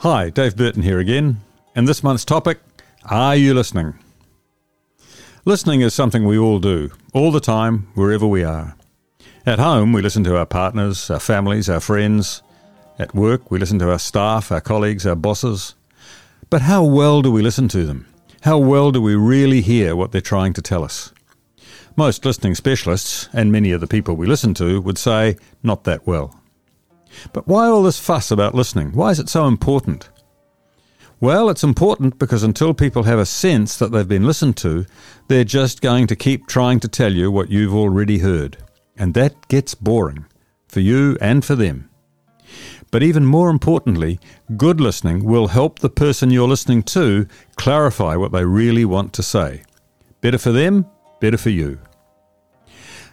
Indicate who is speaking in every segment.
Speaker 1: Hi, Dave Burton here again, and this month's topic Are you listening? Listening is something we all do, all the time, wherever we are. At home, we listen to our partners, our families, our friends. At work, we listen to our staff, our colleagues, our bosses. But how well do we listen to them? How well do we really hear what they're trying to tell us? Most listening specialists, and many of the people we listen to, would say, not that well. But why all this fuss about listening? Why is it so important? Well, it's important because until people have a sense that they've been listened to, they're just going to keep trying to tell you what you've already heard. And that gets boring for you and for them. But even more importantly, good listening will help the person you're listening to clarify what they really want to say. Better for them, better for you.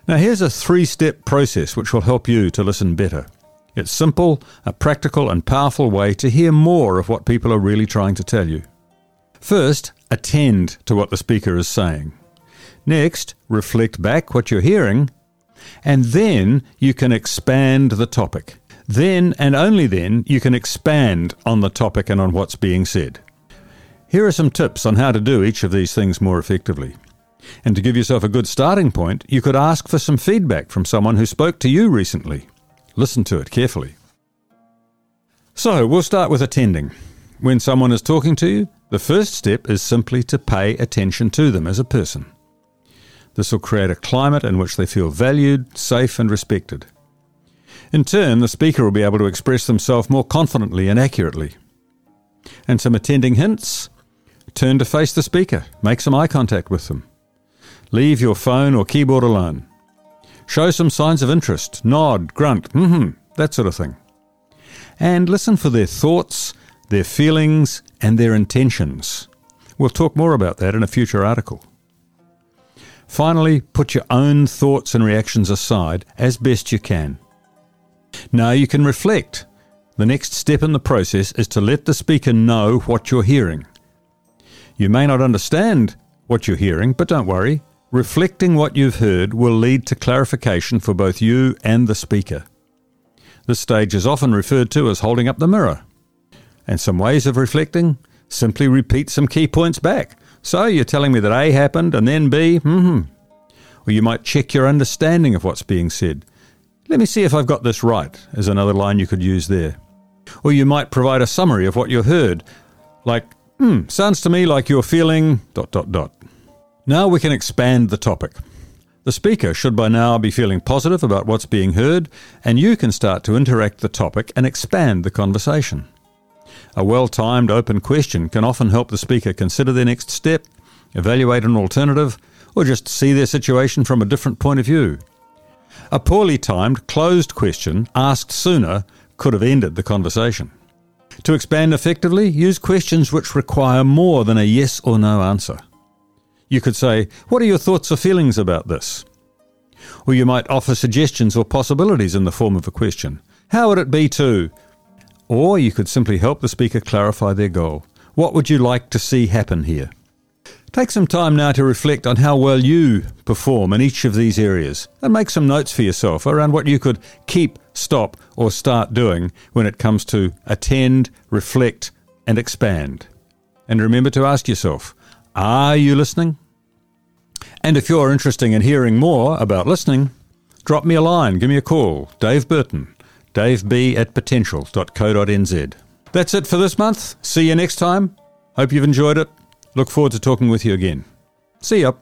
Speaker 1: Now, here's a three step process which will help you to listen better. It's simple, a practical and powerful way to hear more of what people are really trying to tell you. First, attend to what the speaker is saying. Next, reflect back what you're hearing. And then you can expand the topic. Then and only then you can expand on the topic and on what's being said. Here are some tips on how to do each of these things more effectively. And to give yourself a good starting point, you could ask for some feedback from someone who spoke to you recently. Listen to it carefully. So, we'll start with attending. When someone is talking to you, the first step is simply to pay attention to them as a person. This will create a climate in which they feel valued, safe, and respected. In turn, the speaker will be able to express themselves more confidently and accurately. And some attending hints turn to face the speaker, make some eye contact with them. Leave your phone or keyboard alone. Show some signs of interest, nod, grunt, mm-hmm, that sort of thing. And listen for their thoughts, their feelings, and their intentions. We'll talk more about that in a future article. Finally, put your own thoughts and reactions aside as best you can. Now you can reflect. The next step in the process is to let the speaker know what you're hearing. You may not understand what you're hearing, but don't worry. Reflecting what you've heard will lead to clarification for both you and the speaker. This stage is often referred to as holding up the mirror. And some ways of reflecting simply repeat some key points back. So you're telling me that A happened and then B, hmm. Or you might check your understanding of what's being said. Let me see if I've got this right, is another line you could use there. Or you might provide a summary of what you heard, like, hmm, sounds to me like you're feeling dot dot dot. Now we can expand the topic. The speaker should by now be feeling positive about what's being heard, and you can start to interact the topic and expand the conversation. A well timed open question can often help the speaker consider their next step, evaluate an alternative, or just see their situation from a different point of view. A poorly timed closed question asked sooner could have ended the conversation. To expand effectively, use questions which require more than a yes or no answer. You could say, What are your thoughts or feelings about this? Or you might offer suggestions or possibilities in the form of a question. How would it be to? Or you could simply help the speaker clarify their goal. What would you like to see happen here? Take some time now to reflect on how well you perform in each of these areas and make some notes for yourself around what you could keep, stop, or start doing when it comes to attend, reflect, and expand. And remember to ask yourself are you listening? And if you're interested in hearing more about listening, drop me a line, give me a call. Dave Burton, daveb at potential.co.nz. That's it for this month. See you next time. Hope you've enjoyed it. Look forward to talking with you again. See ya.